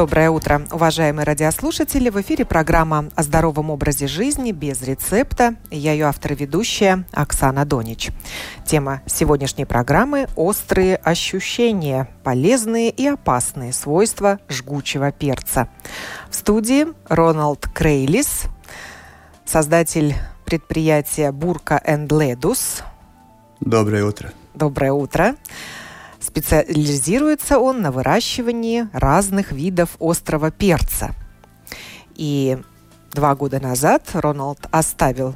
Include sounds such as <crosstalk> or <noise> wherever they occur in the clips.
Доброе утро, уважаемые радиослушатели. В эфире программа о здоровом образе жизни без рецепта. Я ее автор и ведущая Оксана Донич. Тема сегодняшней программы – острые ощущения, полезные и опасные свойства жгучего перца. В студии Роналд Крейлис, создатель предприятия Бурка энд Ледус. Доброе утро. Доброе утро. Специализируется он на выращивании разных видов острого перца. И два года назад Роналд оставил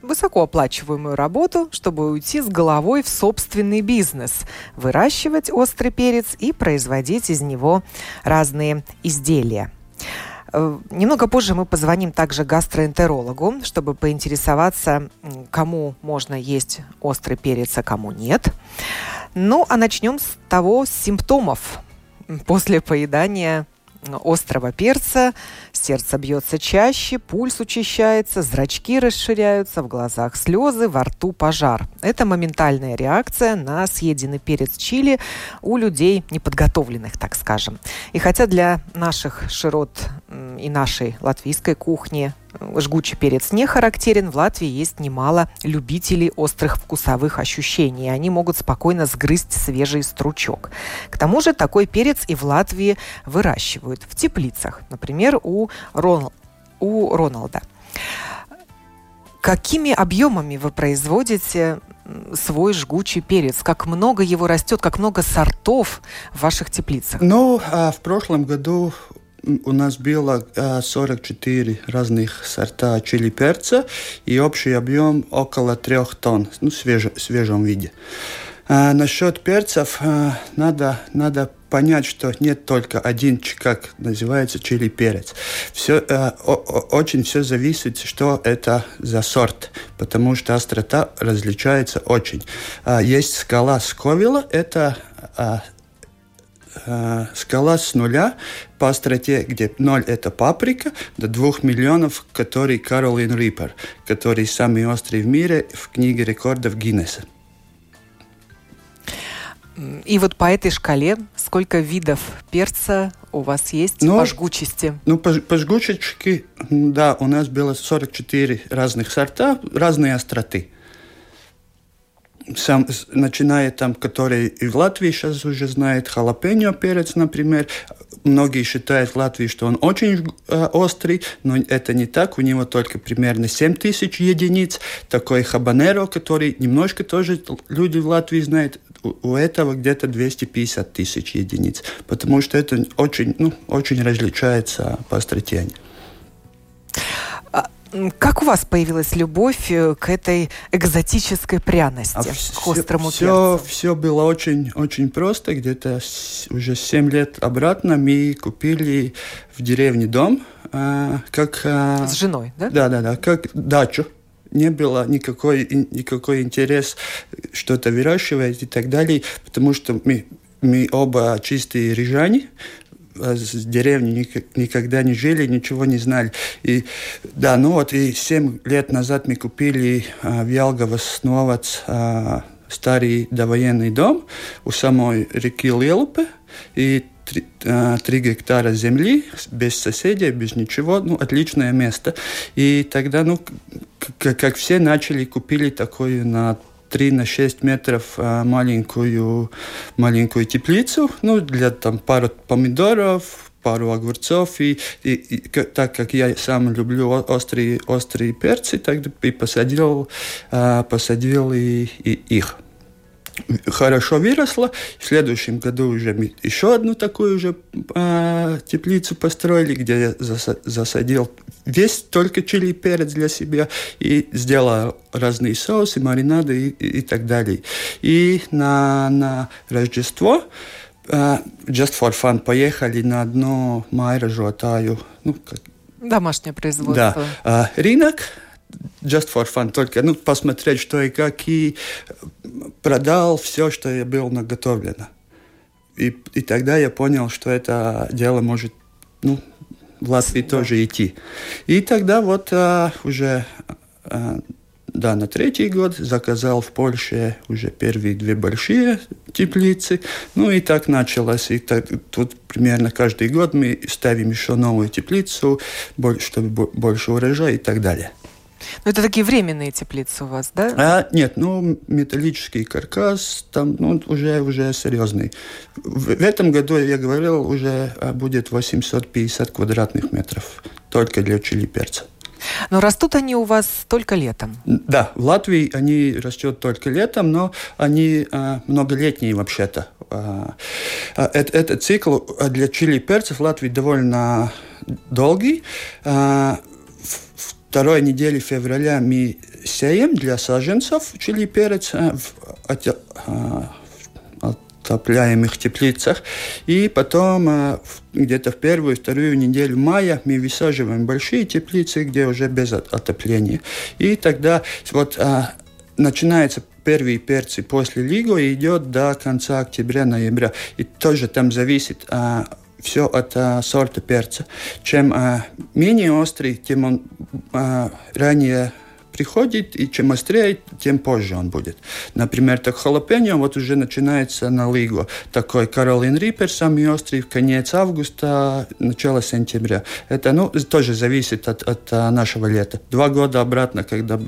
высокооплачиваемую работу, чтобы уйти с головой в собственный бизнес, выращивать острый перец и производить из него разные изделия. Э, немного позже мы позвоним также гастроэнтерологу, чтобы поинтересоваться, кому можно есть острый перец, а кому нет. Ну, а начнем с того, с симптомов после поедания острого перца. Сердце бьется чаще, пульс учащается, зрачки расширяются, в глазах слезы, во рту пожар. Это моментальная реакция на съеденный перец чили у людей неподготовленных, так скажем. И хотя для наших широт и нашей латвийской кухни жгучий перец не характерен, в Латвии есть немало любителей острых вкусовых ощущений. Они могут спокойно сгрызть свежий стручок. К тому же такой перец и в Латвии выращивают в теплицах. Например, у, Рон... у Роналда. Какими объемами вы производите свой жгучий перец? Как много его растет, как много сортов в ваших теплицах? Ну, а в прошлом году у нас было 44 разных сорта чили перца и общий объем около 3 тонн, ну, в свеж, свежем виде. А, насчет перцев а, надо, надо понять, что нет только один, как называется, чили перец. Все, а, очень все зависит, что это за сорт, потому что острота различается очень. А, есть скала Сковила, это а, э, скала с нуля по остроте, где ноль это паприка, до двух миллионов, который Каролин Риппер, который самый острый в мире в книге рекордов Гиннесса. И вот по этой шкале сколько видов перца у вас есть ну, по жгучести? Ну, по, по жгучести, да, у нас было 44 разных сорта, разные остроты сам, начиная там, который и в Латвии сейчас уже знает, халапеньо перец, например. Многие считают в Латвии, что он очень э, острый, но это не так. У него только примерно 7 тысяч единиц. Такой хабанеро, который немножко тоже люди в Латвии знают, у, у этого где-то 250 тысяч единиц. Потому что это очень, ну, очень различается по остроте. Как у вас появилась любовь э, к этой экзотической пряности, а к острому все, перцу? Все было очень, очень просто. Где-то уже 7 лет обратно мы купили в деревне дом. А, как, а, С женой, да? Да, да, да, как дачу не было никакой, никакой интерес что-то выращивать и так далее, потому что мы, мы оба чистые рижане, с деревни никогда не жили, ничего не знали. И, да, ну вот и семь лет назад мы купили а, в Ялгово Сновац а, старый довоенный дом у самой реки Лелупе. И три, а, три гектара земли, без соседей, без ничего, ну, отличное место. И тогда, ну, как все начали, купили такую на 3 на 6 метров а, маленькую, маленькую теплицу, ну, для там пару помидоров, пару огурцов. И, и, и так как я сам люблю острые, острые перцы, тогда и посадил, а, посадил и, и их хорошо выросла. В следующем году уже еще одну такую же э, теплицу построили, где я засадил весь только чили перец для себя и сделал разные соусы, маринады и, и, и так далее. И на, на Рождество uh, Just for Fun поехали на одно майражотаю. Ну, как... Домашнее производство. Да. Uh, рынок just for fun, только ну, посмотреть, что и как, и продал все, что я был наготовлено. и, и тогда я понял, что это дело может ну, в Латвии да. тоже идти. И тогда вот а, уже а, да, на третий год заказал в Польше уже первые две большие теплицы. Ну и так началось. И так, тут примерно каждый год мы ставим еще новую теплицу, чтобы больше урожая и так далее. Ну, это такие временные теплицы у вас, да? А, нет, ну, металлический каркас, там, ну, уже, уже серьезный. В, в этом году, я говорил, уже а, будет 850 квадратных метров только для чили перца. Но растут они у вас только летом? Да, в Латвии они растут только летом, но они а, многолетние вообще-то. А, а, это, этот цикл для чили перцев в Латвии довольно долгий. А, второй недели февраля мы сеем для саженцев чили перец а, в, а, отопляемых теплицах. И потом э, где-то в первую, вторую неделю мая мы высаживаем большие теплицы, где уже без отопления. И тогда вот э, начинается первые перцы после лиго и идет до конца октября-ноября. И тоже там зависит а, все от а, сорта перца. Чем а, менее острый, тем он а, ранее приходит, и чем острее, тем позже он будет. Например, так халапеньо вот уже начинается на лигу. Такой Каролин Риппер, самый острый, конец августа, начало сентября. Это ну, тоже зависит от, от а, нашего лета. Два года обратно, когда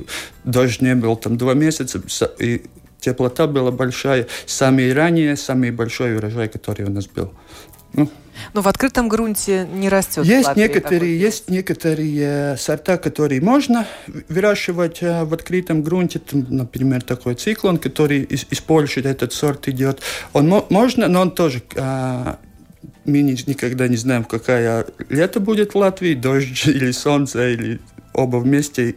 дождь не был, там два месяца, и теплота была большая. Самый ранее, самый большой урожай, который у нас был. Ну, но в открытом грунте не растет. Есть некоторые, есть некоторые сорта, которые можно выращивать э, в открытом грунте. Например, такой циклон, который из, из Польши этот сорт идет. Он можно, но он тоже а, мы никогда не знаем, какая лето будет в Латвии, дождь <laughs> или солнце, или оба вместе.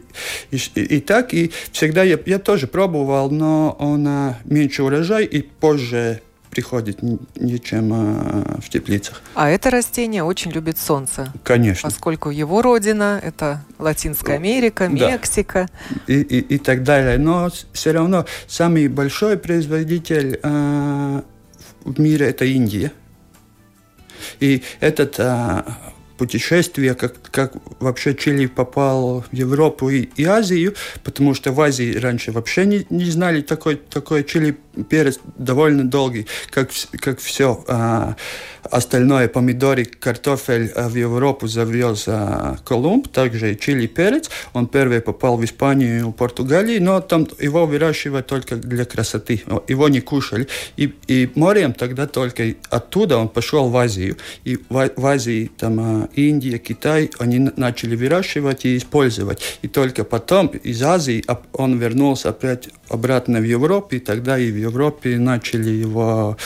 И, и, и так, и всегда я, я тоже пробовал, но он а, меньше урожай и позже приходит не чем а, в теплицах. А это растение очень любит солнце. Конечно. Поскольку его родина – это Латинская Америка, Мексика. Да. И, и, и так далее. Но все равно самый большой производитель а, в мире – это Индия. И этот а, путешествие, как, как вообще Чили попал в Европу и, и Азию, потому что в Азии раньше вообще не, не знали такой, такой чили перец довольно долгий, как, как все. А, остальное, помидоры, картофель а, в Европу завез а, Колумб, также и чили перец. Он первый попал в Испанию Португалию, но там его выращивают только для красоты. Его не кушали. И, и морем тогда только оттуда он пошел в Азию. И в, в Азии там а, Индия, Китай, они начали выращивать и использовать. И только потом из Азии он вернулся опять обратно в Европу, и тогда и в Европе начали его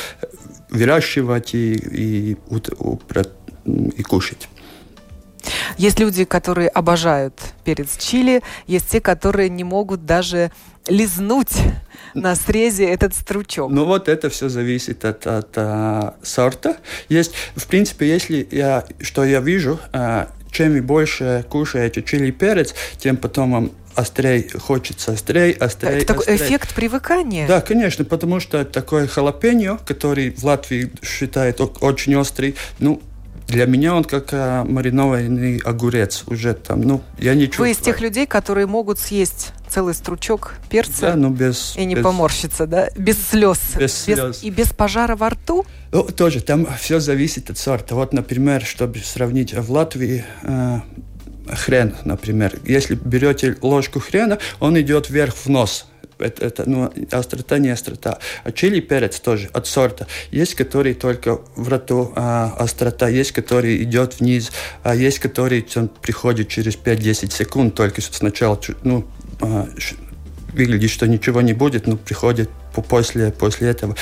выращивать и, и, и кушать. Есть люди, которые обожают перец чили, есть те, которые не могут даже лизнуть на срезе этот стручок. Ну вот это все зависит от, от а, сорта. Есть, в принципе, если я, что я вижу, а, чем и больше кушаете чили перец, тем потом вам острей хочется острей, острей, Это такой эффект привыкания? Да, конечно, потому что такой халапеньо, который в Латвии считают очень острый, ну, для меня он как а, маринованный огурец уже там. Ну, я не чувствую. Вы из тех людей, которые могут съесть целый стручок перца да, ну, без, и не без, поморщиться, да? Без слез. Без слез. и без пожара во рту? Ну, тоже, там все зависит от сорта. Вот, например, чтобы сравнить в Латвии, э, хрен, например. Если берете ложку хрена, он идет вверх в нос это, это ну, острота не острота. А чили перец тоже от сорта. Есть, который только в рту а, острота, есть, который идет вниз, а есть, который он приходит через 5-10 секунд, только сначала ну, выглядит, что ничего не будет, но приходит после, после этого.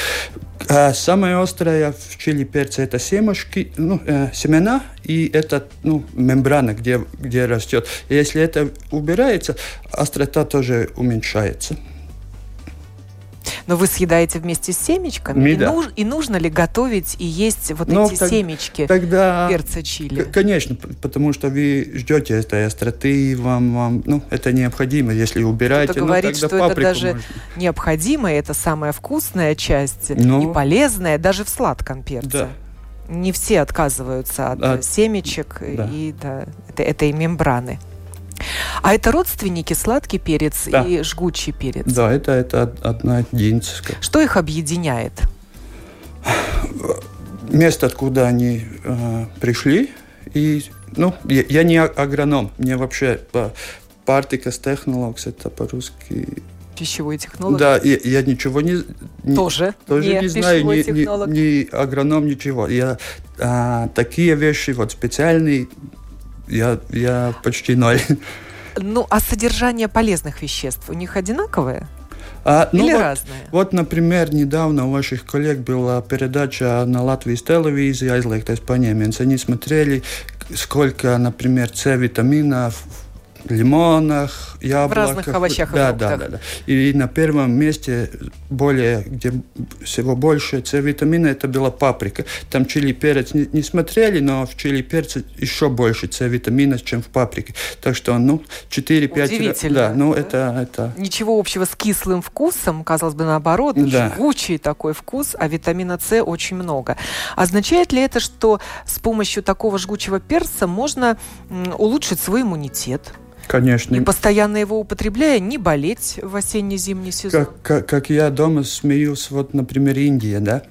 А самое острое в чили перце это семушки, ну, э, семена и это ну, мембрана, где, где растет. Если это убирается, острота тоже уменьшается. Но вы съедаете вместе с семечками? И, да. нуж, и нужно ли готовить и есть вот Ну, эти так- семечки Тогда... перца чили? Конечно, потому что вы ждете этой остроты, вам, вам, ну, это необходимо, если убираете, Кто-то ну, говорит, тогда что это даже можно. необходимо, это самая вкусная часть Ну. и полезная, даже в сладком перце. Да. Не все отказываются от От- семечек да. и да, это- этой мембраны. А это родственники сладкий перец Да. и жгучий перец. Да, это, это од- одна единица. Что их объединяет? Место, откуда они э, пришли, и, ну, я, я не а- агроном, мне вообще по партикас технологс, это по-русски. Пищевой технолог? Да, я, я ничего не, не Тоже, тоже не не знаю, технолог. ни, ни агроном, ничего. Я а, такие вещи вот специальные, я, я почти ноль. <laughs> Ну, а содержание полезных веществ у них одинаковое А, ну или вот, разное? Вот, например, недавно у ваших коллег была передача на Латвии с телевизии «Aizliegtais paņēmiens». Они смотрели, сколько, например, С-витамина в лимонах, яблоках. разных овощах и да, фруктах. да, да, да. И на первом месте более, где всего больше С-витамина, это была паприка. Там чили перец не, не смотрели, но в чили перце еще больше С-витамина, чем в паприке. Так что, ну, 4-5... Удивительно, Да, ну, да? это... это Ничего общего с кислым вкусом, казалось бы, наоборот, Да. жгучий такой вкус, а витамина С очень много. Означает ли это, что с помощью такого жгучего перца можно улучшить свой иммунитет? Конечно. И постоянно его употребляя, не болеть в осенне-зимний сезон? Как, как, как я дома смеюсь, вот, например, Индия, да?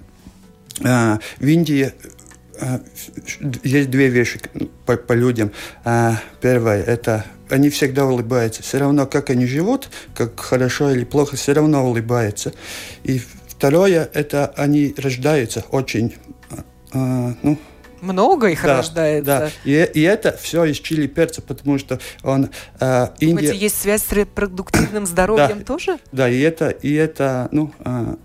А, в Индии а, есть две вещи по, по людям. А, первое, это они всегда улыбаются. Все равно, как они живут, как хорошо или плохо, все равно улыбаются. И второе, это они рождаются очень, а, ну, Много их да, рождается. Да. И, и это все из чили перца, потому что он Думаете, Индия... есть связь с репродуктивным здоровьем Да. тоже? Да, и это, и это, ну, а,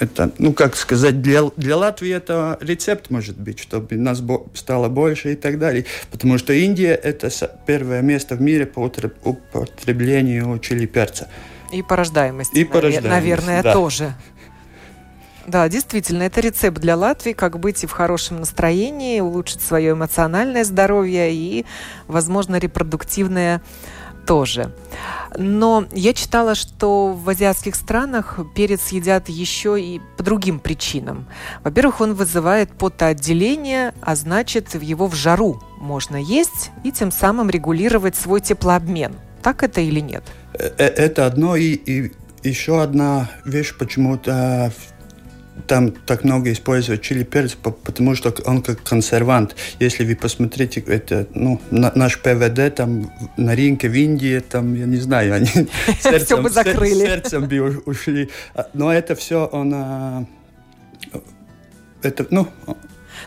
это, ну, как сказать, для, для Латвии это рецепт может быть, чтобы нас бо- стало больше и так далее. Потому что Индия – это первое место в мире по употреблению чили перца. И по рождаемости, И по наве- рождаемости, наверное, да. тоже. Да, действительно, это рецепт для Латвии, как быть и в хорошем настроении, улучшить свое эмоциональное здоровье и, возможно, репродуктивное тоже. Но я читала, что в азиатских странах перец едят еще и по другим причинам. Во-первых, он вызывает потоотделение, а значит, его в жару можно есть и тем самым регулировать свой теплообмен. Так это или нет? Э, э, Это одно, и, и еще одна вещь, почему-то там так много используют чили перец, по- потому что он как консервант. Если вы посмотрите, это, ну, на- наш ПВД там на рынке в Индии, там, я не знаю, они <laughs> сердцем, бы закрыли. сер- сердцем бы ушли. А, Но это все, он... а, Это, ну,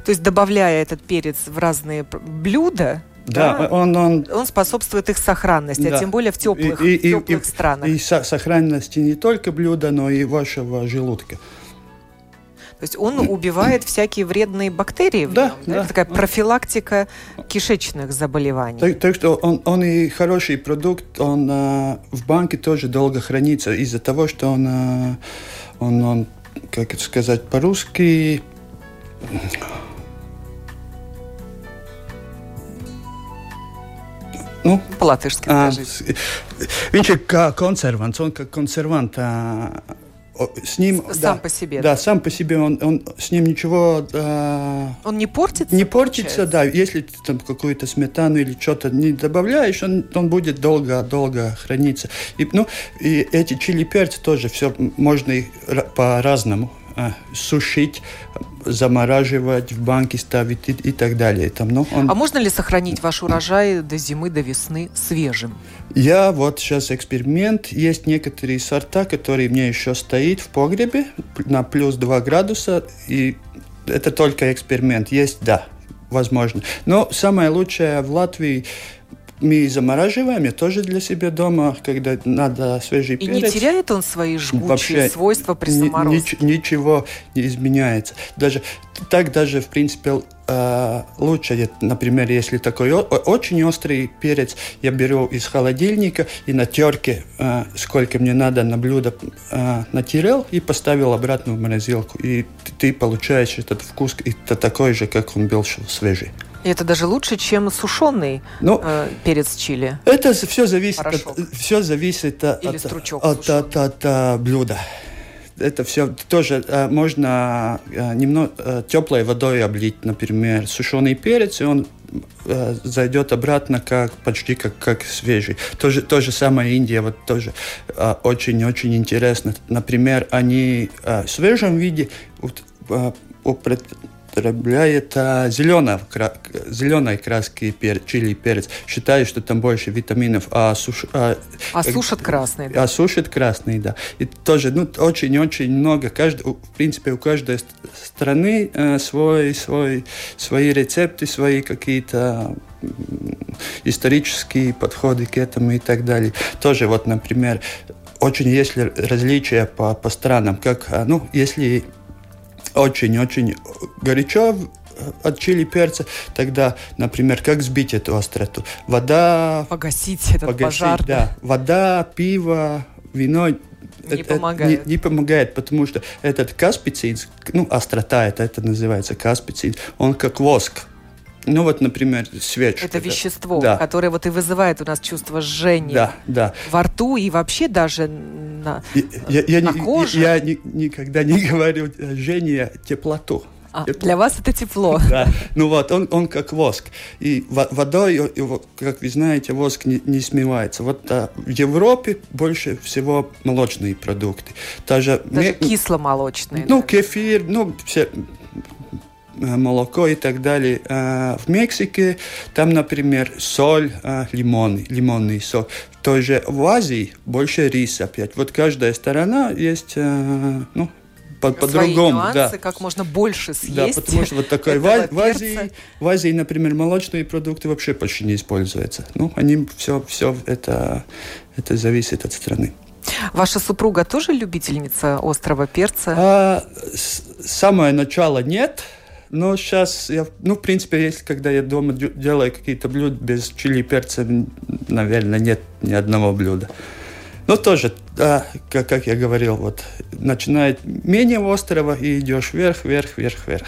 То есть добавляя этот перец в разные блюда, да, он, он он способствует их сохранности, а Да. тем более в теплых, И- и- и- теплых и- странах. и со- сохранности не только блюда, но и вашего желудка. То есть он убивает всякие вредные бактерии. в Да, нем, да. Это такая профилактика кишечных заболеваний. Так, так что он, он и хороший продукт, он а, в банке тоже долго хранится из-за того, что он, а, он, он, как это сказать по-русски, скажите. с- viņš ir kā konservants, он как консервант, а, о, с ним... С- да, сам по себе, Да, да? сам по себе, он, он с ним ничего а, Он не портится? не портится, получается? да. Если ты там какую-то сметану или что-то не добавляешь, он, он будет долго-долго храниться. И, ну, и эти чили перцы тоже все можно их ра- по-разному сушить, замораживать, в банки ставить и, и так далее. Там, ну, он- А можно ли сохранить ваш урожай до зимы, до весны свежим? Я вот сейчас эксперимент. Есть некоторые сорта, которые мне еще стоит в погребе на плюс 2 градуса. И это только эксперимент. Есть, да, возможно. Но самое лучшее в Латвии мы замораживаем, я тоже для себя дома, когда надо свежий И перец. не теряет он свои жгучие Вообще свойства при ни- заморозке? нич- ничего не изменяется. Даже так даже в принципе э, лучше, например, если такой очень острый перец, я беру из холодильника и на терке, э, сколько мне надо на блюдо, э, натерел и поставил обратно в морозилку. И ты, получаешь этот вкус, это такой же, как он был свежий. И это даже лучше, чем сушеный Ну, э, перец чили. Это все зависит, Порошок. от, все зависит от, Или от, стручок от, от- от, а, блюда. Это все тоже э, можно немного теплой водой облить, например, сушеный перец, и он э, зайдет обратно как почти как, как свежий. То же, то же самое Индия, вот тоже э, очень-очень интересно. Например, они э, в свежем виде вот, э, употребляют а, зеленой, зеленой краски пер, чили перец. Считают, что там больше витаминов, а, суш, а, А сушат красный. да? а сушат красный, да. И тоже, ну, очень-очень много. Каждый, в принципе, у каждой ст- страны э, свой, свой, свои рецепты, свои какие-то исторические подходы к этому и так далее. Тоже вот, например, очень есть ли различия по, по странам, как, а, ну, если очень-очень горячо от чили перца, тогда, например, как сбить эту остроту? Вода, Погасить этот погасить, пожар. да. Вода, пиво, вино Не помогает. Не, не помогает, потому что этот каспицин, ну, острота, это, это называется каспицин, он как воск. Ну, вот, например, свечка. Это вещество, Да. которое вот и вызывает у нас чувство жжения Да, да. во рту и вообще даже на... Я, я На не- коже? я ни- никогда не <laughs> говорю э, жжение, теплоту. А, Это- для вас это тепло. <laughs> Да, ну вот, он, он как воск. И во- водой, его, как вы знаете, воск не, не смывается. Вот а, в Европе больше всего молочные продукты. Даже, Даже ме- кисломолочные. ну, да. кефир, ну, все, молоко и так далее. А в Мексике там, например, соль, а, лимон, лимонный сок. Тоже в Азии больше рис опять. Вот каждая сторона есть, э, ну, по- по-другому. нюансы, да. как можно больше съесть. Да, потому что вот такой в, в Азии, в Азии, например, молочные продукты вообще почти не используются. Ну, они все, все это, это зависит от страны. Ваша супруга тоже любительница острого перца? А, с- самое начало нет, но сейчас я, ну, в принципе, если когда я дома делаю какие-то блюда без чили и перца, наверное, нет ни одного блюда. Но тоже, да, как, как я говорил, вот начинает менее острого и идешь вверх, вверх, вверх, вверх.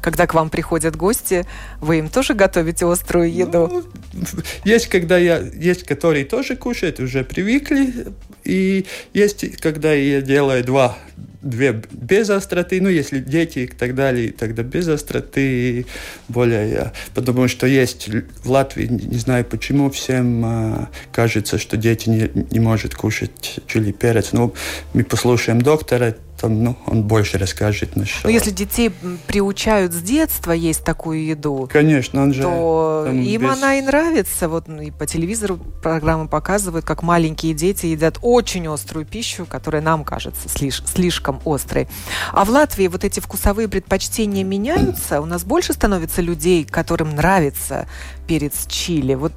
Когда к вам приходят гости, вы им тоже готовите острую еду? Ну, есть, когда я, есть, которые тоже кушают, уже привыкли, и есть, когда я делаю два, две без остроты, ну, если дети и так далее, тогда без остроты более, я- потому что есть в Латвии, не знаю почему, всем а, кажется, что дети не, не могут кушать чили перец, ну, мы послушаем доктора, там, ну, он больше расскажет, на что. Ну, если детей приучают с детства есть такую еду, Конечно, он же... то им без- она и нравится. Вот ну, и по телевизору программы показывают, как маленькие дети едят очень острую пищу, которая нам кажется слиш- слишком острой. А в Латвии вот эти вкусовые предпочтения меняются. У нас больше становится людей, которым нравится перец чили. Вот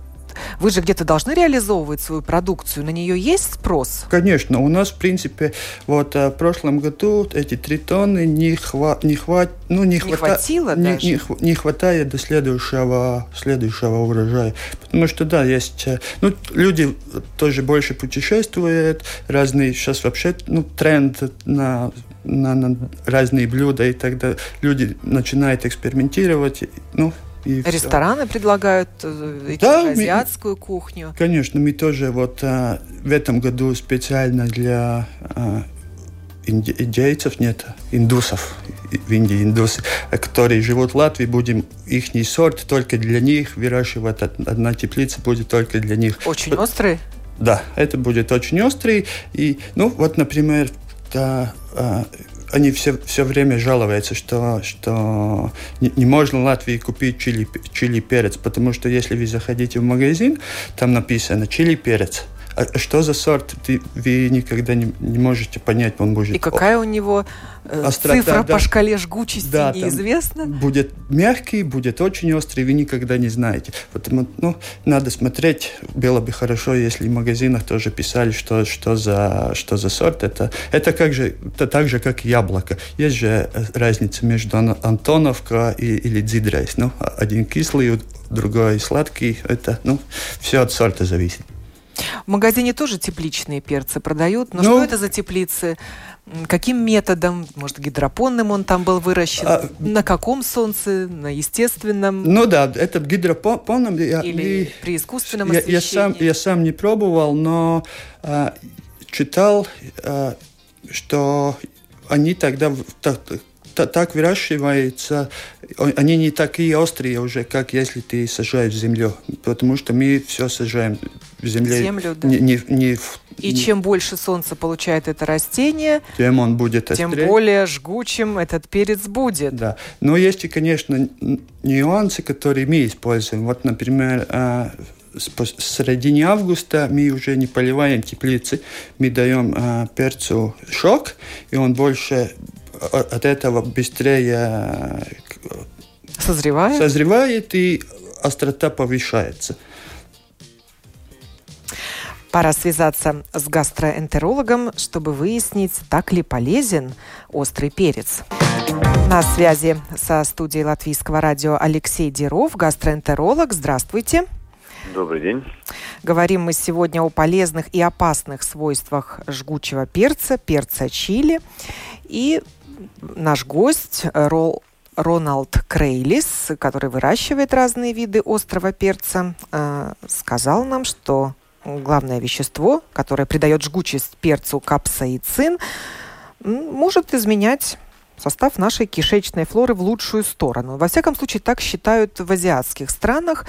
вы же где-то должны реализовывать свою продукцию. На нее есть спрос? Конечно, у нас, в принципе, вот э, в прошлом году эти три тонны не, хва не, хват ну, не, хвата- хватило не, даже? не, не хватает до следующего, следующего урожая. Потому что, да, есть... э, Ну, люди тоже больше путешествуют, разные... Сейчас вообще ну, тренд на на, на разные блюда, и тогда люди начинают экспериментировать, ну, и. Рестораны предлагают э, эти Да, азиатскую кухню. Конечно, мы тоже вот а, в этом году специально для а, инди- индейцев, нет, индусов, в Индии индусы, которые живут в Латвии, будем их сорт только для них выращивать, од- одна теплица будет только для них. Очень острые. Да, это будет очень острый. И, ну, вот, например, да, они все, все время жалуются, что, что не, не можно в Латвии купить чили, чили перец, потому что если вы заходите в магазин, там написано чили перец, а что за сорт, ты, вы никогда не, не можете понять, он будет... И какая у него э, острота, цифра да, по шкале жгучести да, неизвестна? Будет мягкий, будет очень острый, вы никогда не знаете. Поэтому, ну, надо смотреть, было бы хорошо, если в магазинах тоже писали, что, что, за, что за сорт. Это, это, как же, это так же, как яблоко. Есть же э, разница между Антоновка и, или Дзидрейс. Ну, один кислый, другой сладкий. Это, ну, все от сорта зависит. В магазине тоже тепличные перцы продают, но ну, что это за теплицы? Каким методом, может, гидропонным он там был выращен? А, на каком солнце? На естественном? Ну да, это гидропонным. Я, Или и, при искусственном я, освещении? Я сам, я сам не пробовал, но а, читал, а, что они тогда так, так выращиваются, они не такие острые уже, как если ты сажаешь землю, потому что мы все сажаем в земле. Землю, да. Не, не, не, и не... чем больше солнца получает это растение, тем он будет острее. Тем более жгучим этот перец будет. Да. Но есть и, конечно, нюансы, которые мы используем. Вот, например, а, с середины августа мы уже не поливаем теплицы, мы даем э, перцу шок, и он больше от этого быстрее созревает, созревает и острота повышается. Пора связаться с гастроэнтерологом, чтобы выяснить, так ли полезен острый перец. На связи со студией Латвийского радио Алексей Деров, гастроэнтеролог. Здравствуйте. Добрый день. Говорим мы сегодня о полезных и опасных свойствах жгучего перца, перца чили. И наш гость Рол Роналд Крейлис, который выращивает разные виды острого перца, э, сказал нам, что главное вещество, которое придает жгучесть перцу капсаицин, может изменять состав нашей кишечной флоры в лучшую сторону. Во всяком случае, так считают в азиатских странах.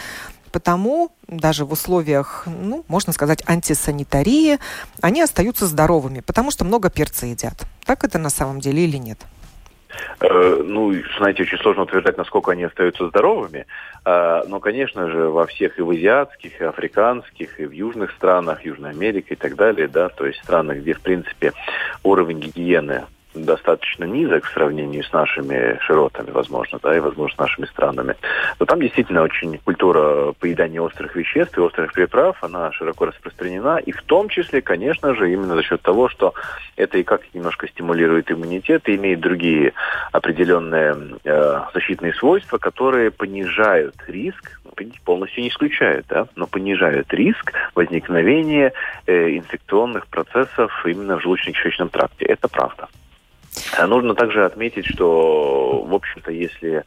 Потому даже в условиях, ну, можно сказать, антисанитарии, они остаются здоровыми, потому что много перца едят. Так это на самом деле или нет? Э, ну, знаете, очень сложно утверждать, насколько они остаются здоровыми. Э, но, конечно же, во всех и в азиатских, и африканских, и в южных странах, Южной Америки и так далее, да, то есть странах, где, в принципе, уровень гигиены достаточно низок в сравнении с нашими широтами, возможно, да, и, возможно, с нашими странами, то там действительно очень культура поедания острых веществ и острых приправ, она широко распространена, и в том числе, конечно же, именно за счет того, что это и как немножко стимулирует иммунитет и имеет другие определенные э, защитные свойства, которые понижают риск, полностью не исключают, да, но понижают риск возникновения э, инфекционных процессов именно в желудочно-кишечном тракте. Это правда. А нужно также отметить, что, в общем-то, если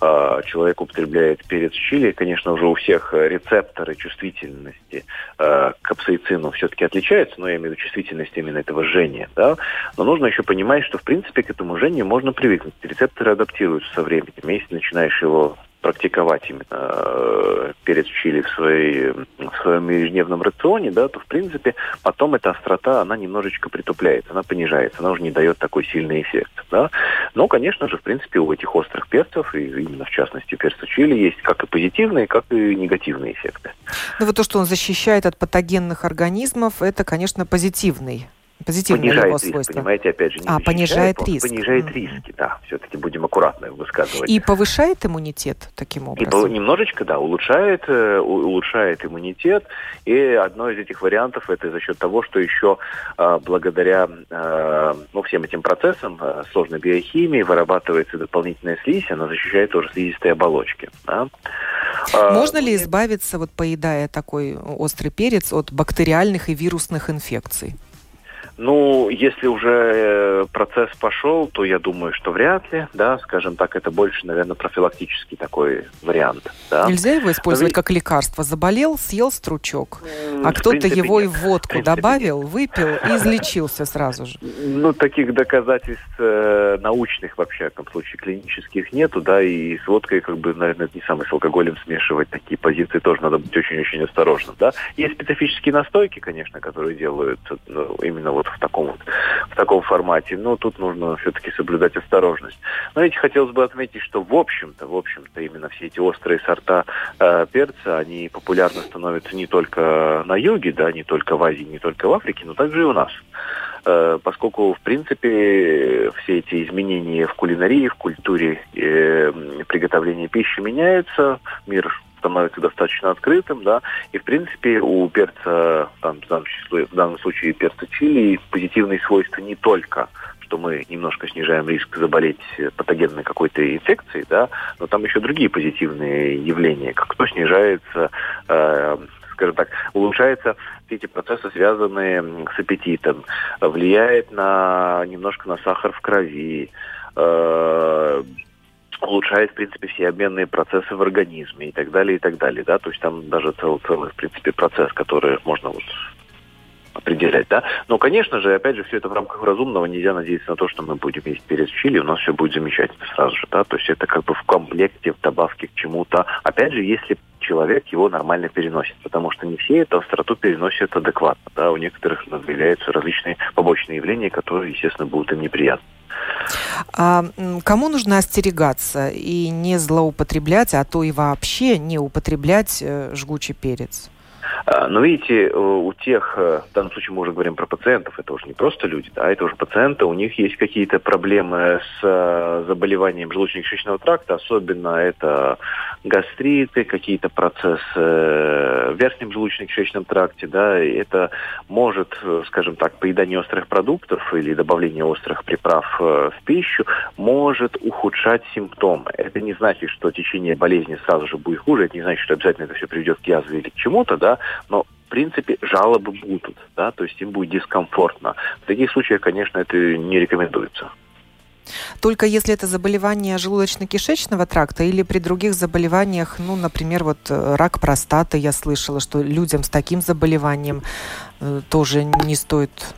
э, человек употребляет перец чили, конечно, уже у всех рецепторы чувствительности э, к капсаицину все-таки отличаются, но я имею в виду чувствительность именно этого жжения, да. Но нужно еще понимать, что, в принципе, к этому жжению можно привыкнуть. Рецепторы адаптируются со временем. Если начинаешь его практиковать именно э, перец чили в, своей, в своем ежедневном рационе, да, то, в принципе, потом эта острота, она немножечко притупляется, она понижается, она уже не дает такой сильный эффект. Да. Но, конечно же, в принципе, у этих острых перцев, и именно в частности перца чили, есть как и позитивные, как и негативные эффекты. Ну вот то, что он защищает от патогенных организмов, это, конечно, позитивный Позитивное понижает его риск, свойство. понимаете, опять же, не а, понижает риск. Понижает mm-hmm. риски, да, все-таки будем аккуратно высказывать. И повышает иммунитет таким образом? И немножечко, да, улучшает, э, улучшает иммунитет. И одно из этих вариантов это за счет того, что еще а, благодаря а, ну, всем этим процессам а, сложной биохимии вырабатывается дополнительная слизь, она защищает тоже слизистые оболочки. Да? Можно ли избавиться, вот поедая такой острый перец, от бактериальных и вирусных инфекций? Ну, если уже э, процесс пошел, то я думаю, что вряд ли, да, скажем так, это больше, наверное, профилактический такой вариант. Да. Нельзя его использовать Но... как лекарство. Заболел, съел стручок, а кто-то его нет. и в водку в добавил, нет. выпил и излечился сразу же. Ну, таких доказательств э, научных вообще, в этом случае, клинических нету, да, и с водкой, как бы, наверное, не самый с алкоголем смешивать такие позиции тоже надо быть очень-очень осторожным, да. Есть специфические настойки, конечно, которые делают ну, именно вот вот в таком вот в таком формате. Но тут нужно все-таки соблюдать осторожность. Но ведь хотелось бы отметить, что в общем-то, в общем-то, именно все эти острые сорта э, перца, они популярны становятся не только на юге, да, не только в Азии, не только в Африке, но также и у нас. Э, поскольку, в принципе, все эти изменения в кулинарии, в культуре э, приготовления пищи меняются, мир становится достаточно открытым, да, и, в принципе, у перца, там, в, данном числе, в данном случае перца чили, позитивные свойства не только что мы немножко снижаем риск заболеть патогенной какой-то инфекцией, да, но там еще другие позитивные явления, как то снижается э, скажем так, улучшаются все эти процессы, связанные с аппетитом, влияет на немножко на сахар в крови, э, улучшает, в принципе, все обменные процессы в организме и так далее, и так далее, да, то есть там даже целый, целый, в принципе, процесс, который можно вот определять, да. Но, конечно же, опять же, все это в рамках разумного. Нельзя надеяться на то, что мы будем есть перец чили, у нас все будет замечательно сразу же, да. То есть это как бы в комплекте, в добавке к чему-то. Опять же, если человек его нормально переносит, потому что не все эту остроту переносят адекватно, да. У некоторых появляются различные побочные явления, которые, естественно, будут им неприятны. А кому нужно остерегаться и не злоупотреблять, а то и вообще не употреблять э, жгучий перец? А, но видите, у тех, э, в данном случае мы уже говорим про пациентов, это уже не просто люди, да, это уже пациенты, у них есть какие-то проблемы с э, заболеванием желудочно-кишечного тракта, особенно это гастриты, какие-то процессы в верхнем желудочно-кишечном тракте, да, и это может, скажем так, поедание острых продуктов или добавление острых приправ э, в пищу может ухудшать симптомы. Это не значит, что течение болезни сразу же будет хуже, это не значит, что обязательно это все приведет к язве или к чему-то, да, но в принципе, жалобы будут, да, то есть им будет дискомфортно. В таких случаях, конечно, это не рекомендуется. Только если это заболевание желудочно-кишечного тракта или при других заболеваниях, ну, например, вот э, рак простаты, я слышала, что людям с таким заболеванием тоже не стоит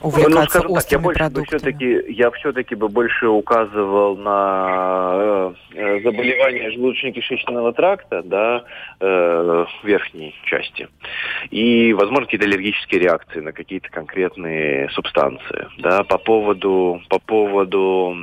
увлекаться ну, острыми так, я больше продуктами. Все-таки, я все-таки бы больше указывал на э, э заболевания желудочно-кишечного тракта, да, э, верхней части. И, возможно, какие-то аллергические реакции на какие-то конкретные субстанции. Да, по поводу, по поводу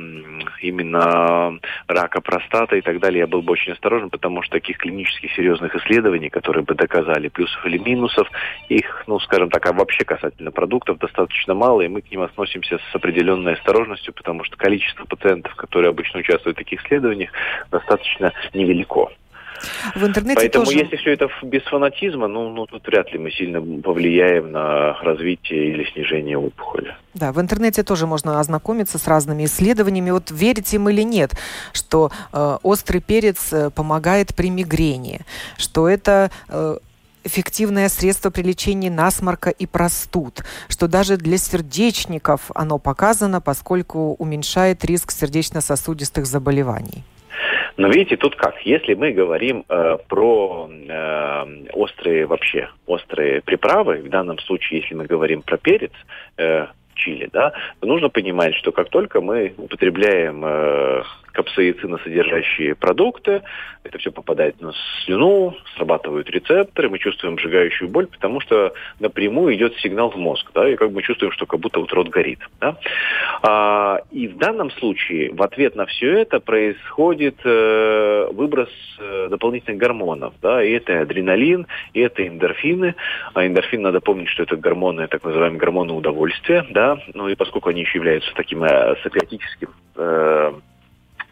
именно рака простаты и так далее, я был бы очень осторожен, потому что таких клинических серьезных исследований, которые бы доказали плюсов или минусов, их, ну, скажем так, а вообще касательно продуктов достаточно мало, и мы к ним относимся с определенной осторожностью, потому что количество пациентов, которые обычно участвуют в таких исследованиях, достаточно невелико. В интернете Поэтому тоже... если все это без фанатизма, ну, ну тут вряд ли мы сильно повлияем на развитие или снижение опухоли. Да, в интернете тоже можно ознакомиться с разными исследованиями. Вот верите им или нет, что э, острый перец э, помогает при мигрени, что это э, эффективное средство при лечении насморка и простуд, что даже для сердечников оно показано, поскольку уменьшает риск сердечно-сосудистых заболеваний. Но видите, тут как? Если мы говорим э, про э, острые вообще, острые приправы, в данном случае, если мы говорим про перец, э, чили, да, нужно понимать, что как только мы употребляем э, капсаициносодержащие продукты, это все попадает на слюну, срабатывают рецепторы, мы чувствуем сжигающую боль, потому что напрямую идет сигнал в мозг, да, и как мы чувствуем, что как будто вот рот горит, да. А, и в данном случае в ответ на все это происходит э, выброс дополнительных гормонов, да, и это адреналин, и это эндорфины. А эндорфин, надо помнить, что это гормоны, так называемые гормоны удовольствия, да, ну и поскольку они еще являются таким сократическим э,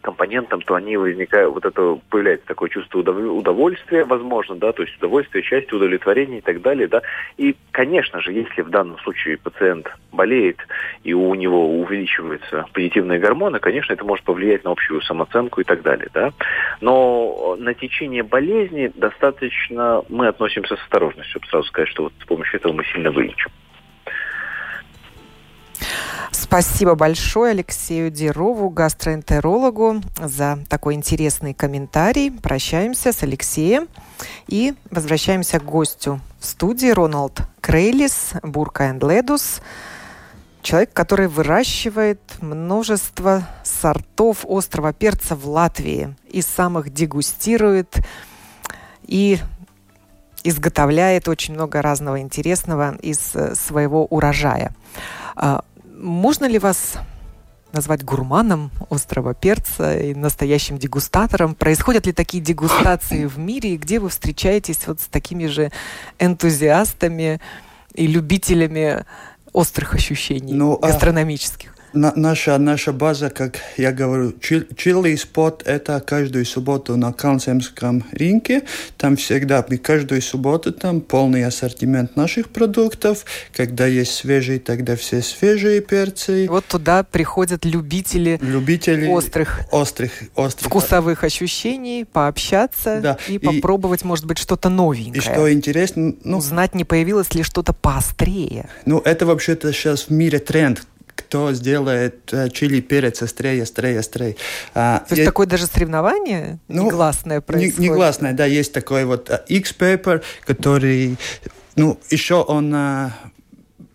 компонентам, то они возникают, вот это появляется такое чувство удовольствия, возможно, да, то есть удовольствие, счастье, удовлетворение и так далее, да. И, конечно же, если в данном случае пациент болеет и у него увеличиваются позитивные гормоны, конечно, это может повлиять на общую самооценку и так далее, да. Но на течение болезни достаточно мы относимся с осторожностью, сразу сказать, что вот с помощью этого мы сильно вылечим. Спасибо большое Алексею Дерову, гастроэнтерологу, за такой интересный комментарий. Прощаемся с Алексеем и возвращаемся к гостю в студии Роналд Крейлис, Бурка энд Ледус. Человек, который выращивает множество сортов острого перца в Латвии и сам их дегустирует и изготовляет очень много разного интересного из э, своего урожая. Можно ли вас назвать гурманом острого перца и настоящим дегустатором? Происходят ли такие дегустации в мире, и где вы встречаетесь вот с такими же энтузиастами и любителями острых ощущений ну, а гастрономических? На, наша, наша база, как я говорю, чили спот это каждую субботу на Калнцемском рынке. Там всегда, мы каждую субботу там полный ассортимент наших продуктов. Когда есть свежие, тогда все свежие перцы. Вот туда приходят любители, любители острых, острых, острых вкусовых ощущений, пообщаться да. и, и попробовать, может быть, что-то новенькое. И что интересно, ну, узнать, не появилось ли что-то поострее. Ну, это вообще-то сейчас в мире тренд кто сделает э, чили перец острее, острее, острее. А, То есть есть такое даже соревнование ну, негласное происходит? Не, негласное, да, есть такой вот э, X-Paper, который, ну, еще он а,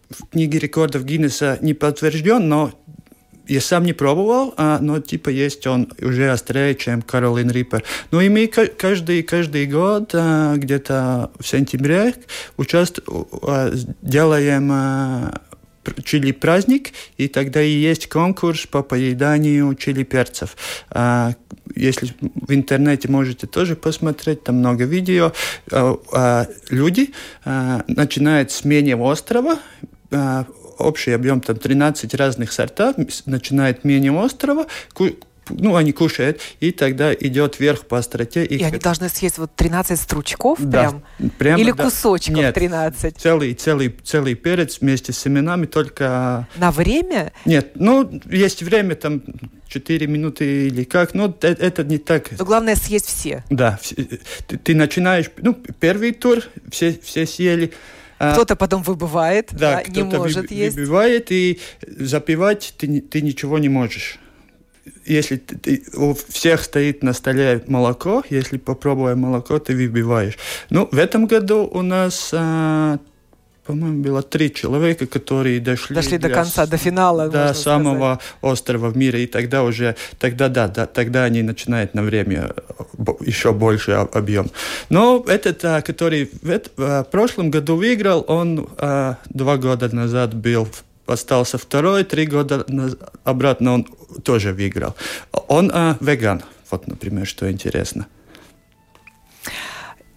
в книге рекордов Гиннесса не подтвержден, но я сам не пробовал, а, но типа есть он уже острее, чем Каролин Риппер. Ну и мы каждый, каждый год а, где-то в сентябре участвуем, а, делаем а, чили праздник, и тогда и есть конкурс по поеданию чили перцев. А, если в интернете можете тоже посмотреть, там много видео. А, а, люди а, начинают с менее острова, а, общий объем там 13 разных сортов, начинает менее острова, ну, они кушают, и тогда идет вверх по остроте. И, и они должны съесть вот 13 стручков да, прям? прямо, Или да. кусочков Нет, 13? Целый, целый, целый перец вместе с семенами, только... На время? Нет, ну, есть время, там, 4 минуты или как, но это, это не так. Но главное съесть все. Да, ты, ты начинаешь, ну, первый тур, все, все съели, а кто-то потом выбывает, да, да не может вы, есть. Выбивает, и запивать ты, ты ничего не можешь если ты, у всех стоит на столе молоко, если попробуем молоко, ты выбиваешь. Ну, в этом году у нас а, по-моему, было три человека, которые дошли, дошли до конца, до финала, до самого сказать. острова в мире, и тогда уже, тогда да, да, тогда они начинают на время еще больше объем. Но этот, а, который в, в прошлом году выиграл, он а, два года назад был в остался второй, три года обратно он тоже выиграл. Он а, веган, вот, например, что интересно.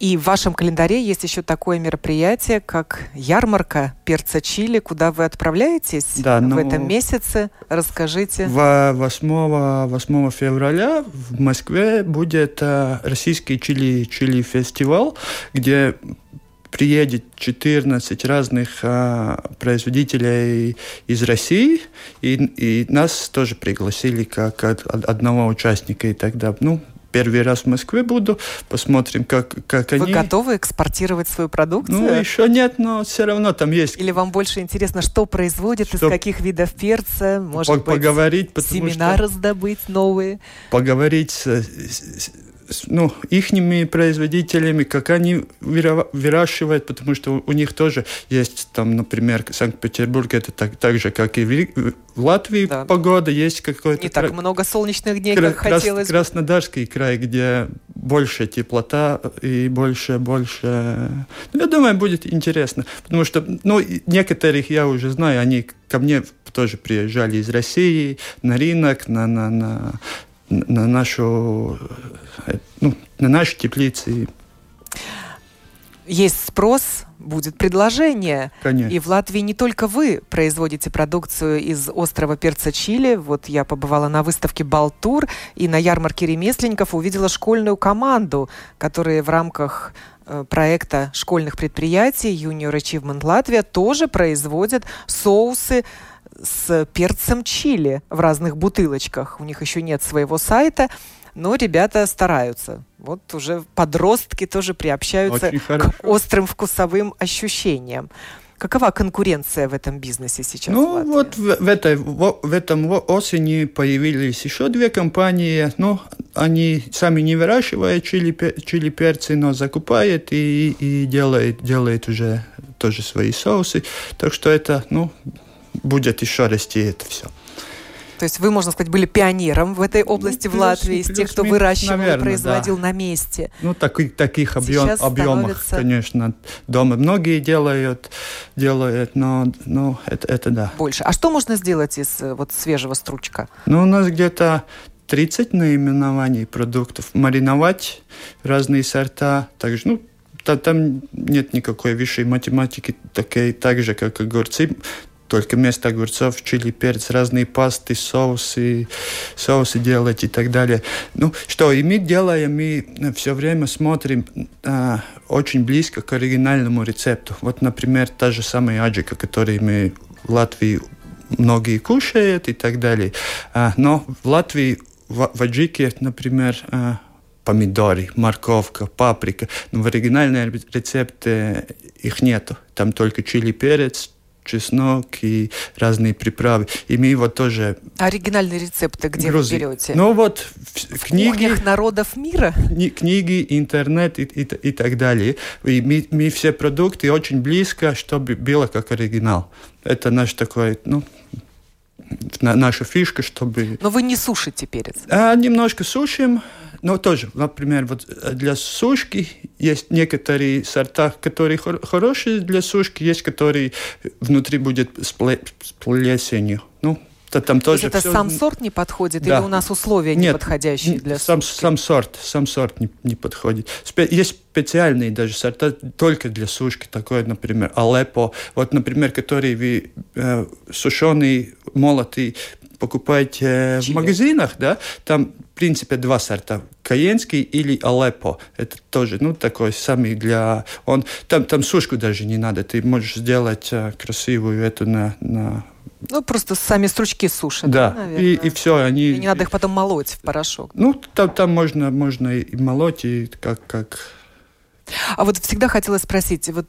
И в вашем календаре есть еще такое мероприятие, как ярмарка перца чили, куда вы отправляетесь да, в ну, этом месяце. Расскажите. 8, 8 февраля в Москве будет а, российский чили, чили фестиваль, где приедет 14 разных а, производителей из России, и, и нас тоже пригласили как одного участника, и тогда, ну, первый раз в Москве буду, посмотрим, как, как Вы они... Вы готовы экспортировать свою продукцию? Ну, еще нет, но все равно там есть... Или вам больше интересно, что производят, что... из каких видов перца, может быть, поговорить, семена что... раздобыть новые? Поговорить с, ну, ихними производителями, как они выращивают, потому что у них тоже есть там, например, Санкт-Петербург, это так, так же, как и в, Латвии да. погода, есть какой-то... Не так кра... много солнечных дней, как крас... хотелось бы. Краснодарский край, где больше теплота и больше, больше... Ну, я думаю, будет интересно, потому что, ну, некоторых я уже знаю, они ко мне тоже приезжали из России на рынок, на, на, на на нашу, ну, на наши теплицы. Есть спрос, будет предложение. Конечно. И в Латвии не только вы производите продукцию из острова перца чили. Вот я побывала на выставке «Балтур» и на ярмарке ремесленников увидела школьную команду, которые в рамках э, проекта школьных предприятий Junior Achievement Латвия тоже производят соусы с перцем чили в разных бутылочках. У них еще нет своего сайта, но ребята стараются. Вот уже подростки тоже приобщаются к острым вкусовым ощущениям. Какова конкуренция в этом бизнесе сейчас? Ну, вот в, в, этой, в, в этом осени появились еще две компании. Ну, они сами не выращивают чили, чили перцы, но закупают и, и делают, делают уже тоже свои соусы. Так что это, ну, будет еще расти это все. То есть вы, можно сказать, были пионером в этой области ну, в Латвии, из тех, кто выращивал наверное, и производил да. на месте. Ну, таких, таких объем, объемах, становится... конечно, дома многие делают, делают, но ну, это, это да. Больше. А что можно сделать из вот свежего стручка? Ну, у нас где-то 30 наименований продуктов. Мариновать разные сорта, также, ну, там нет никакой высшей математики, такой, так же, как огурцы только вместо огурцов, чили, перец, разные пасты, соусы, соусы делать и так далее. Ну, что, и мы делаем, мы все время смотрим а, очень близко к оригинальному рецепту. Вот, например, та же самая аджика, которую мы в Латвии многие кушают и так далее. А, но в Латвии в, в аджике, например, а, помидоры, морковка, паприка. Но в оригинальном рецепте их нету. Там только чили, перец, чеснок и разные приправы. И мы его тоже... Оригинальные рецепты где Грузи... вы берете? Ну вот в, книги... В народов мира? Книги, интернет и, и, и так далее. И мы, мы все продукты очень близко, чтобы было как оригинал. Это наш такой, ну, наша фишка, чтобы... Но вы не сушите перец? А, немножко сушим, но тоже, например, вот для сушки есть некоторые сорта, которые хор- хорошие для сушки, есть которые внутри будет с, пле- с плесенью. Ну, там тоже То есть это все... сам сорт не подходит да. или у нас условия Нет, не подходящие для сам, сушки? сам сорт, сам сорт не, не подходит. Есть специальные даже сорта только для сушки, такое, например, Алеппо, вот, например, который вы э, сушеный, молотый покупаете Чили. в магазинах, да, там, в принципе, два сорта. Каенский или Алеппо. Это тоже, ну, такой самый для... Он, там, там сушку даже не надо. Ты можешь сделать э, красивую эту на, на ну, просто сами стручки сушат. Да, да и, и все. Они... И не надо их потом молоть в порошок. Ну, там, там можно, можно и молоть, и как, как а вот всегда хотела спросить, вот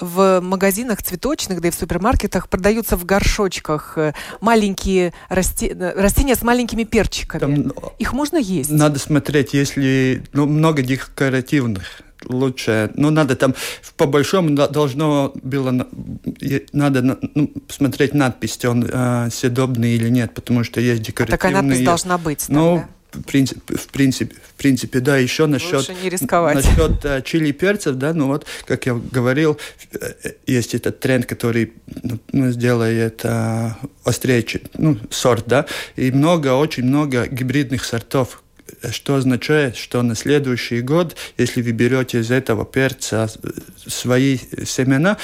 в магазинах цветочных, да и в супермаркетах продаются в горшочках э, маленькие расти... Э, растения с маленькими перчиками. Там, Их можно есть? Надо смотреть, если ну, много декоративных лучше. Ну, надо там по большому должно было надо ну, смотреть надпись, он э, съедобный или нет, потому что есть декоративные. А такая надпись должна быть. Ну, да? в принципе, в принципе, в принципе, да, еще насчет, насчет uh, чили и перцев, да, ну вот, как я говорил, э, есть этот тренд, который ну, ну сделает uh, острее, ну, сорт, да, и много, очень много гибридных сортов, что означает, что на следующий год, если вы берете из этого перца свои семена,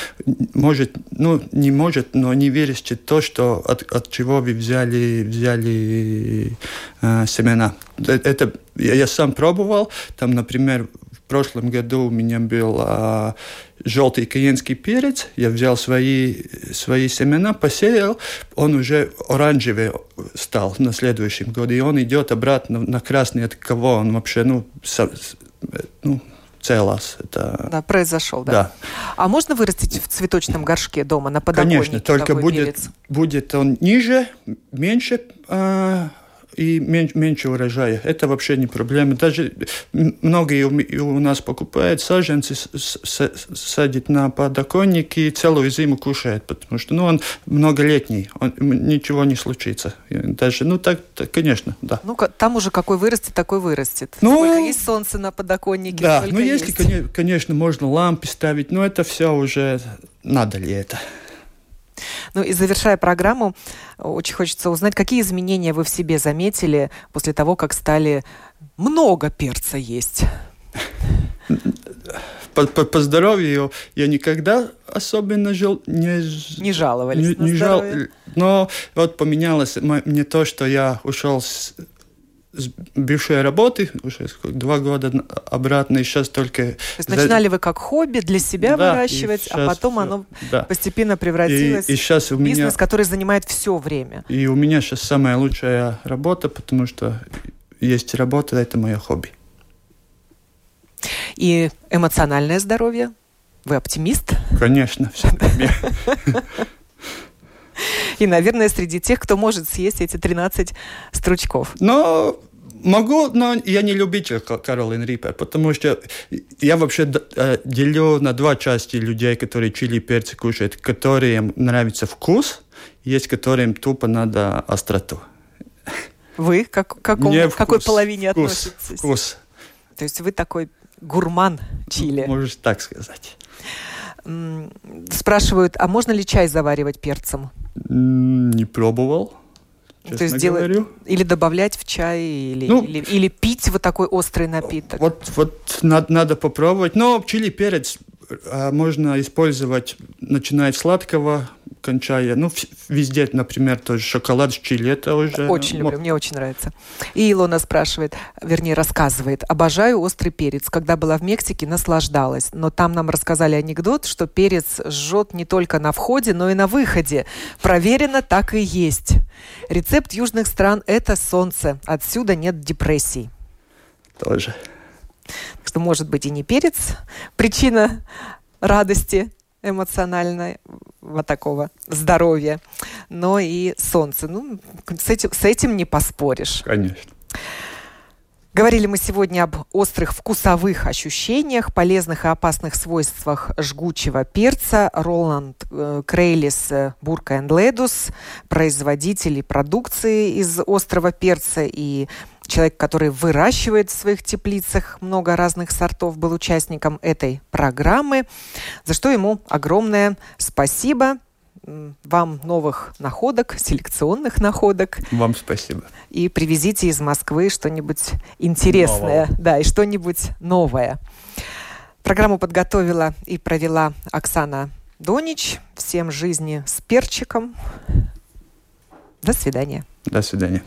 может, ну, не может, но не вырастет то, что, от, от чего вы взяли, взяли э, семена. Э, это я, я сам пробовал, там, например, прошлом году у меня был а, желтый каенский перец. Я взял свои, свои семена, посеял. Он уже оранжевый стал на следующем году. И он идет обратно на красный. От кого он вообще, ну, со, ну целос. Это... Да, произошел, да. да. А можно вырастить в цветочном горшке дома на подоконнике? Конечно, только будет, будет он ниже, меньше э, и меньше урожая. Это вообще не проблема. Даже многие у нас покупают саженцы, садят на подоконники и целую зиму кушают, потому что ну, он многолетний, он, ничего не случится. Даже, ну так, так, конечно, да. Ну, там уже какой вырастет, такой вырастет. Ну, Сколько есть солнце на подоконнике, Да, ну если, есть. конечно, можно лампы ставить, но это все уже надо ли это. Ну и завершая программу, очень хочется узнать, какие изменения вы в себе заметили после того, как стали много перца есть? По, по, по здоровью я никогда особенно жил, не, не жаловались. Не, не жал, но вот поменялось мне то, что я ушел с с бывшей работы, уже два года обратно, и сейчас только... То есть начинали вы как хобби для себя да, выращивать, а потом оно да. постепенно превратилось и, и сейчас у в бизнес, меня... который занимает все время. И у меня сейчас самая лучшая работа, потому что есть работа, это мое хобби. И эмоциональное здоровье? Вы оптимист? Конечно, все <laughs> И, наверное, среди тех, кто может съесть эти 13 стручков. Но Могу, но я не любитель Каролин Риппер, потому что я вообще э, делю на два части людей, которые чили перцы кушают, которым нравится вкус, есть которым тупо надо остроту. Вы как, какому, Мне какой половине вкус, относитесь? Вкус. То есть вы такой гурман чили. Можешь так сказать. Спрашивают, а можно ли чай заваривать перцем? Не пробовал. Честно То есть делать говорю. или добавлять в чай, или, Ну, или, или пить вот такой острый напиток. Вот, вот надо, надо попробовать. Но чили перец можно использовать, начиная с сладкого, кончая, ну, везде, например, тоже шоколад с чили, это уже... Очень люблю, мне очень нравится. И Илона спрашивает, вернее, рассказывает, обожаю острый перец. Когда была в Мексике, наслаждалась. Но там нам рассказали анекдот, что перец жжет не только на входе, но и на выходе. Проверено, так и есть. Рецепт южных стран – это солнце. Отсюда нет депрессий. Тоже. Так что, может быть, и не перец причина радости эмоционального такого здоровья, но и солнце. Ну, с этим, с этим не поспоришь. Конечно. Говорили мы сегодня об острых вкусовых ощущениях, полезных и опасных свойствах жгучего перца. Роланд э, Крейлис э, Бурка энд Ледус, производители продукции из острого перца и человек, который выращивает в своих теплицах много разных сортов, был участником этой программы, за что ему огромное спасибо. Вам новых находок, селекционных находок Вам спасибо. и привезите из Москвы что-нибудь интересное, Нового. да, и что-нибудь новое. Программу подготовила и провела Оксана Донич. Всем жизни с перчиком. До свидания. До свидания.